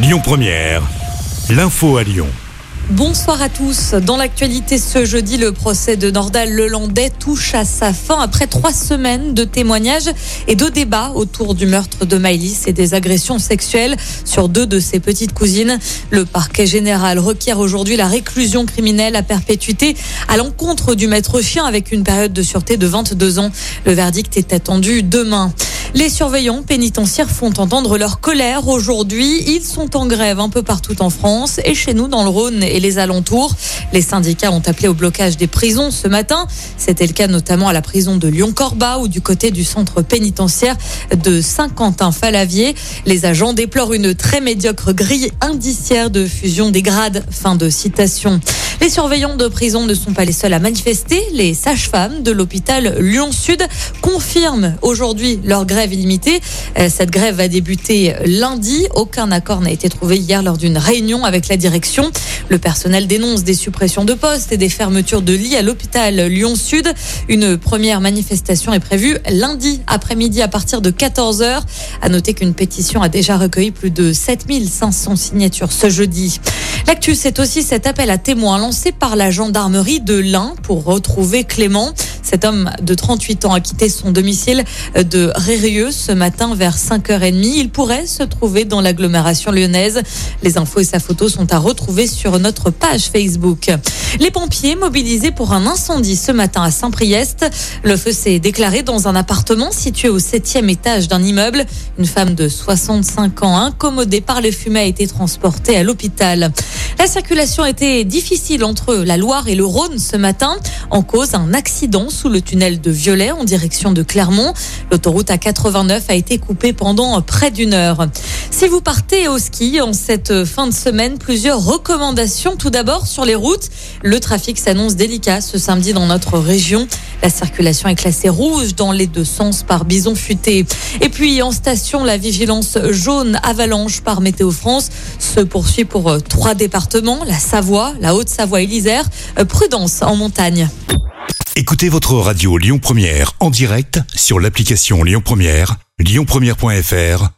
Lyon Première, l'info à Lyon. Bonsoir à tous. Dans l'actualité ce jeudi, le procès de Nordal Lelandais touche à sa fin après trois semaines de témoignages et de débats autour du meurtre de Maïlis et des agressions sexuelles sur deux de ses petites cousines. Le parquet général requiert aujourd'hui la réclusion criminelle à perpétuité à l'encontre du maître chien avec une période de sûreté de 22 ans. Le verdict est attendu demain. Les surveillants pénitentiaires font entendre leur colère aujourd'hui. Ils sont en grève un peu partout en France et chez nous dans le Rhône et les alentours. Les syndicats ont appelé au blocage des prisons ce matin. C'était le cas notamment à la prison de Lyon-Corba ou du côté du centre pénitentiaire de Saint-Quentin-Falavier. Les agents déplorent une très médiocre grille indiciaire de fusion des grades. Fin de citation. Les surveillants de prison ne sont pas les seuls à manifester. Les sages-femmes de l'hôpital Lyon-Sud confirment aujourd'hui leur grève illimitée. Euh, cette grève va débuter lundi. Aucun accord n'a été trouvé hier lors d'une réunion avec la direction. Le personnel dénonce des suppressions de postes et des fermetures de lits à l'hôpital Lyon-Sud. Une première manifestation est prévue lundi après-midi à partir de 14h. À noter qu'une pétition a déjà recueilli plus de 7500 signatures ce jeudi. L'actu, c'est aussi cet appel à témoins lancé par la gendarmerie de l'Ain pour retrouver Clément. Cet homme de 38 ans a quitté son domicile de Rérieux ce matin vers 5h30. Il pourrait se trouver dans l'agglomération lyonnaise. Les infos et sa photo sont à retrouver sur notre page Facebook. Les pompiers mobilisés pour un incendie ce matin à Saint-Priest. Le feu s'est déclaré dans un appartement situé au septième étage d'un immeuble. Une femme de 65 ans incommodée par les fumées a été transportée à l'hôpital. La circulation était difficile entre la Loire et le Rhône ce matin. En cause, un accident sous le tunnel de Violet en direction de Clermont. L'autoroute A89 a été coupée pendant près d'une heure. Si vous partez au ski en cette fin de semaine, plusieurs recommandations. Tout d'abord sur les routes. Le trafic s'annonce délicat ce samedi dans notre région. La circulation est classée rouge dans les deux sens par bison futé. Et puis en station, la vigilance jaune avalanche par Météo France se poursuit pour euh, trois départements, la Savoie, la Haute-Savoie et l'Isère. Euh, prudence en montagne. Écoutez votre radio Lyon Première en direct sur l'application Lyon Première, lyonpremière.fr